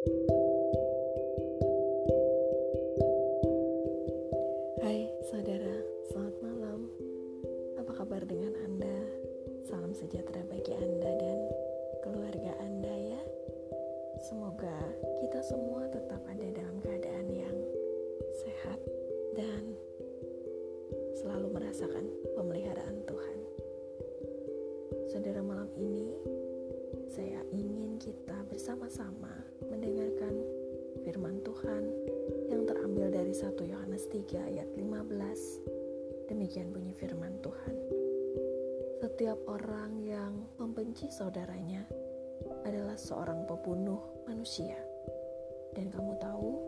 Hai saudara, selamat malam. Apa kabar dengan Anda? Salam sejahtera bagi Anda dan keluarga Anda ya. Semoga kita semua tetap ada dalam keadaan yang sehat dan selalu merasakan pemeliharaan Tuhan. Saudara, malam ini saya ingin kita bersama-sama firman Tuhan yang terambil dari 1 Yohanes 3 ayat 15. Demikian bunyi firman Tuhan. Setiap orang yang membenci saudaranya adalah seorang pembunuh manusia. Dan kamu tahu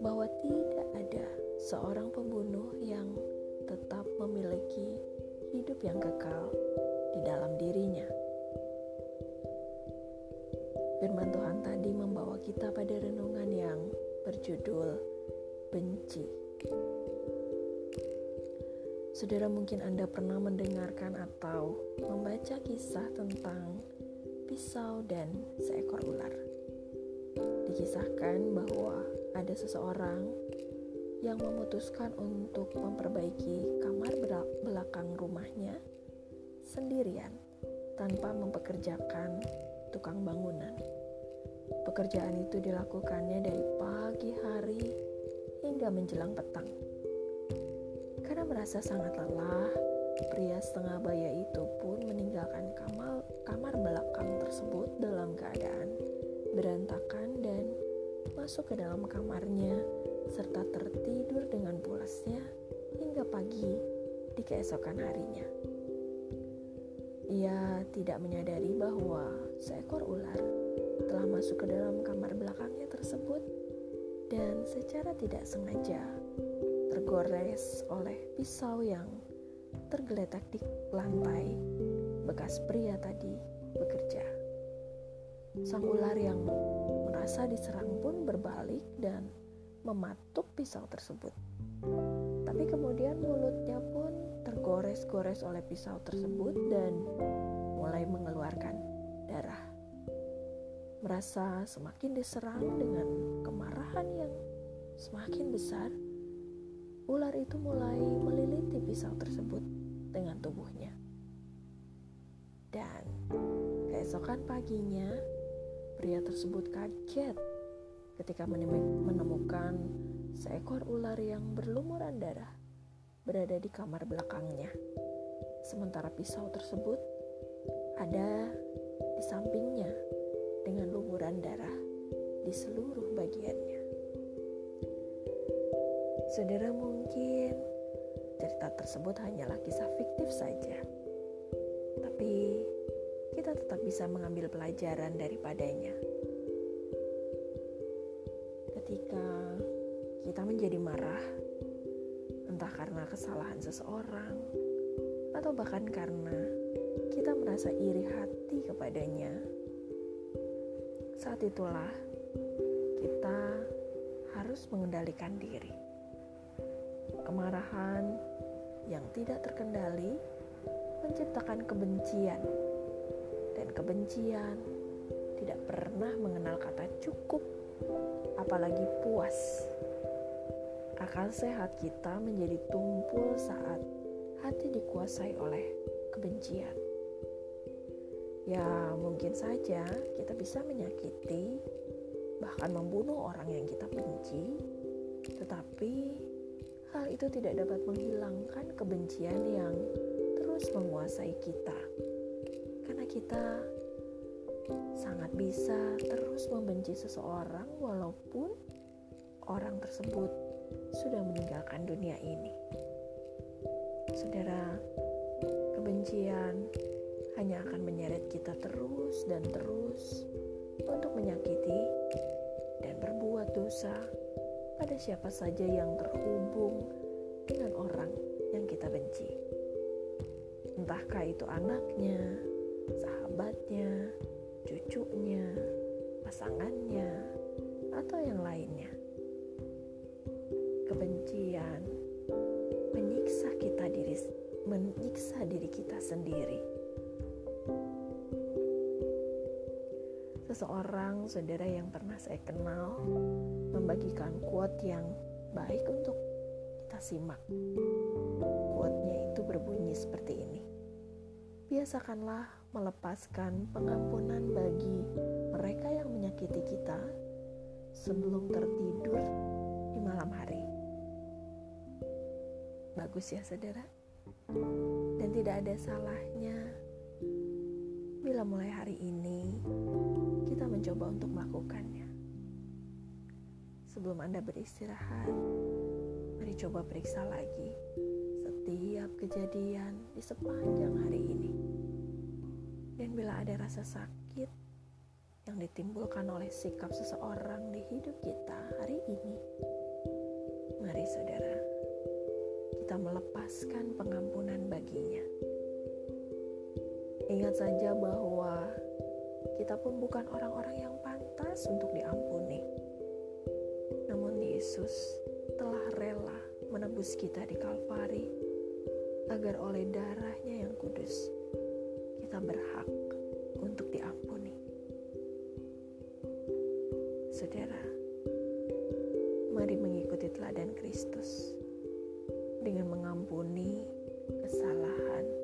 bahwa tidak ada seorang pembunuh yang tetap memiliki hidup yang kekal di dalam dirinya. Firman Tuhan tadi membawa kita pada renungan berjudul benci. Saudara mungkin Anda pernah mendengarkan atau membaca kisah tentang pisau dan seekor ular. Dikisahkan bahwa ada seseorang yang memutuskan untuk memperbaiki kamar belakang rumahnya sendirian tanpa mempekerjakan tukang bangunan. Pekerjaan itu dilakukannya dari pagi hari hingga menjelang petang. Karena merasa sangat lelah, pria setengah baya itu pun meninggalkan kamar, kamar belakang tersebut dalam keadaan berantakan dan masuk ke dalam kamarnya serta tertidur dengan pulasnya hingga pagi di keesokan harinya. Ia tidak menyadari bahwa seekor ular telah masuk ke dalam kamar belakangnya tersebut dan secara tidak sengaja tergores oleh pisau yang tergeletak di lantai bekas pria tadi bekerja. Sang ular yang merasa diserang pun berbalik dan mematuk pisau tersebut. Tapi kemudian mulutnya pun tergores-gores oleh pisau tersebut dan mulai mengeluarkan darah. Merasa semakin diserang dengan kemarahan yang semakin besar, ular itu mulai meliliti pisau tersebut dengan tubuhnya. Dan keesokan paginya, pria tersebut kaget ketika menemukan seekor ular yang berlumuran darah berada di kamar belakangnya. Sementara pisau tersebut ada di sampingnya dengan lumuran darah di seluruh bagiannya. Saudara mungkin cerita tersebut hanyalah kisah fiktif saja. Tapi kita tetap bisa mengambil pelajaran daripadanya. Ketika kita menjadi marah, entah karena kesalahan seseorang atau bahkan karena kita merasa iri hati kepadanya, saat itulah kita harus mengendalikan diri. Kemarahan yang tidak terkendali menciptakan kebencian, dan kebencian tidak pernah mengenal kata cukup, apalagi puas. Akal sehat kita menjadi tumpul saat hati dikuasai oleh kebencian. Ya, mungkin saja kita bisa menyakiti, bahkan membunuh orang yang kita benci, tetapi hal itu tidak dapat menghilangkan kebencian yang terus menguasai kita, karena kita sangat bisa terus membenci seseorang, walaupun orang tersebut sudah meninggalkan dunia ini. Saudara, kebencian hanya akan menyeret kita terus dan terus untuk menyakiti dan berbuat dosa pada siapa saja yang terhubung dengan orang yang kita benci. Entahkah itu anaknya, sahabatnya, cucunya, pasangannya, atau yang lainnya. Kebencian menyiksa kita diri menyiksa diri kita sendiri. Seseorang saudara yang pernah saya kenal membagikan quote yang baik untuk kita simak. Quote-nya itu berbunyi seperti ini. Biasakanlah melepaskan pengampunan bagi mereka yang menyakiti kita sebelum tertidur di malam hari. Bagus ya saudara? Dan tidak ada salahnya bila mulai hari ini kita mencoba untuk melakukannya. Sebelum Anda beristirahat, mari coba periksa lagi setiap kejadian di sepanjang hari ini. Dan bila ada rasa sakit yang ditimbulkan oleh sikap seseorang di hidup kita hari ini, mari saudara, kita melepaskan pengampunan baginya. Ingat saja bahwa kita pun bukan orang-orang yang pantas untuk diampuni. Namun Yesus telah rela menebus kita di Kalvari agar oleh darahnya yang kudus kita berhak untuk diampuni. Saudara, mari mengikuti teladan Kristus dengan mengampuni kesalahan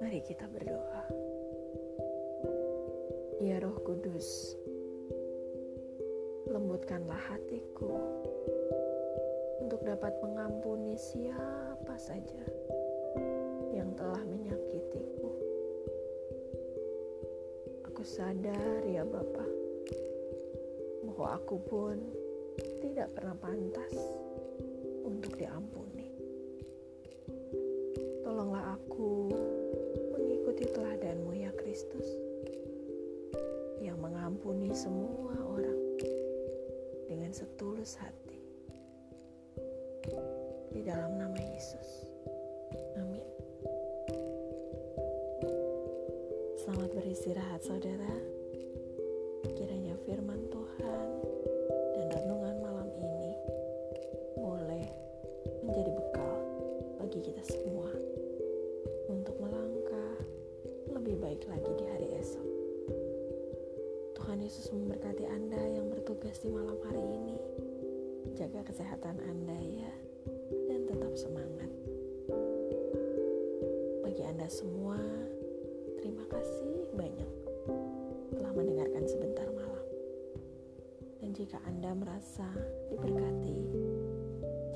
Mari kita berdoa. Ya Roh Kudus, lembutkanlah hatiku untuk dapat mengampuni siapa saja yang telah menyakitiku. Aku sadar ya Bapa bahwa aku pun tidak pernah pantas untuk diampuni. Tolonglah aku mengikuti teladanmu ya Kristus yang mengampuni semua orang dengan setulus hati. Di dalam nama Yesus. Amin. Selamat beristirahat saudara. Kiranya firman Tuhan baik lagi di hari esok. Tuhan Yesus memberkati Anda yang bertugas di malam hari ini. Jaga kesehatan Anda ya, dan tetap semangat. Bagi Anda semua, terima kasih banyak telah mendengarkan sebentar malam. Dan jika Anda merasa diberkati,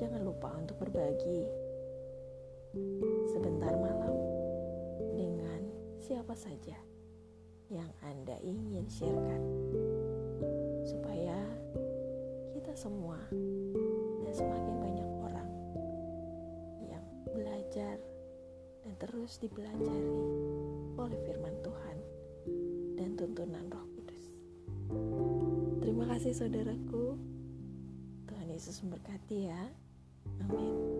jangan lupa untuk berbagi sebentar malam siapa saja yang Anda ingin sharekan supaya kita semua dan semakin banyak orang yang belajar dan terus dipelajari oleh firman Tuhan dan tuntunan Roh Kudus. Terima kasih saudaraku. Tuhan Yesus memberkati ya. Amin.